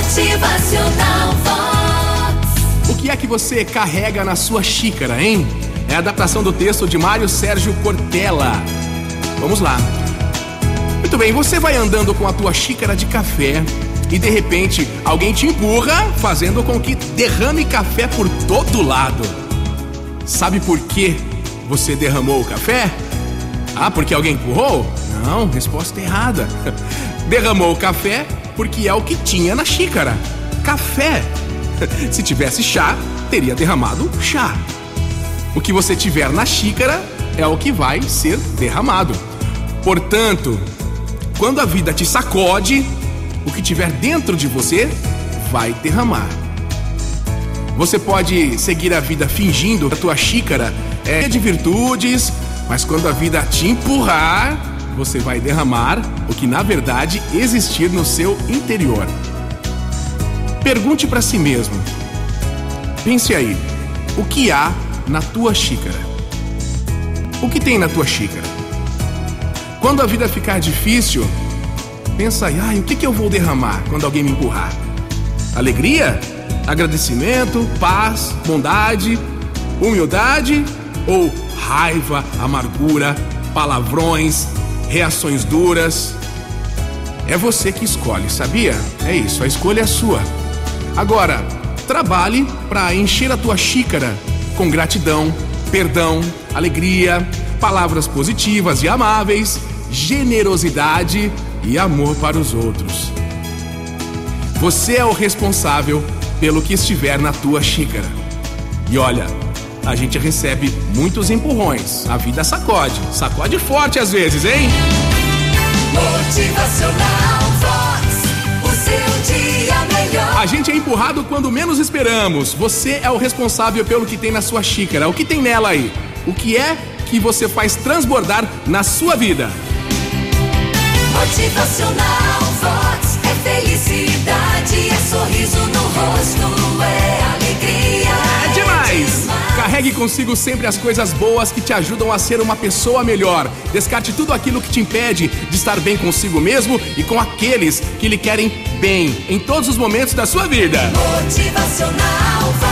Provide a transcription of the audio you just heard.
Motivacional Vox. O que é que você carrega na sua xícara, hein? É a adaptação do texto de Mário Sérgio Cortella. Vamos lá. Muito bem, você vai andando com a tua xícara de café e de repente alguém te empurra, fazendo com que derrame café por todo lado. Sabe por que você derramou o café? Ah, porque alguém empurrou? Não, resposta errada. Derramou o café porque é o que tinha na xícara. Café. Se tivesse chá, teria derramado chá. O que você tiver na xícara é o que vai ser derramado. Portanto, quando a vida te sacode, o que tiver dentro de você vai derramar. Você pode seguir a vida fingindo que a tua xícara é de virtudes, mas quando a vida te empurrar, você vai derramar o que na verdade existir no seu interior. Pergunte para si mesmo. Pense aí, o que há na tua xícara? O que tem na tua xícara? Quando a vida ficar difícil, pensa aí, ai, o que, que eu vou derramar quando alguém me empurrar? Alegria? Agradecimento? Paz? Bondade? Humildade? Ou raiva, amargura, palavrões, reações duras? É você que escolhe, sabia? É isso, a escolha é sua. Agora, trabalhe para encher a tua xícara com gratidão, perdão, alegria, palavras positivas e amáveis, generosidade e amor para os outros. Você é o responsável pelo que estiver na tua xícara. E olha, a gente recebe muitos empurrões. A vida sacode, sacode forte às vezes, hein? Motivacional Vox. O seu dia melhor. A gente é empurrado quando menos esperamos. Você é o responsável pelo que tem na sua xícara. O que tem nela aí? O que é que você faz transbordar na sua vida? Motivacional Vox. É felicidade, Carregue consigo sempre as coisas boas que te ajudam a ser uma pessoa melhor. Descarte tudo aquilo que te impede de estar bem consigo mesmo e com aqueles que lhe querem bem em todos os momentos da sua vida. Motivacional.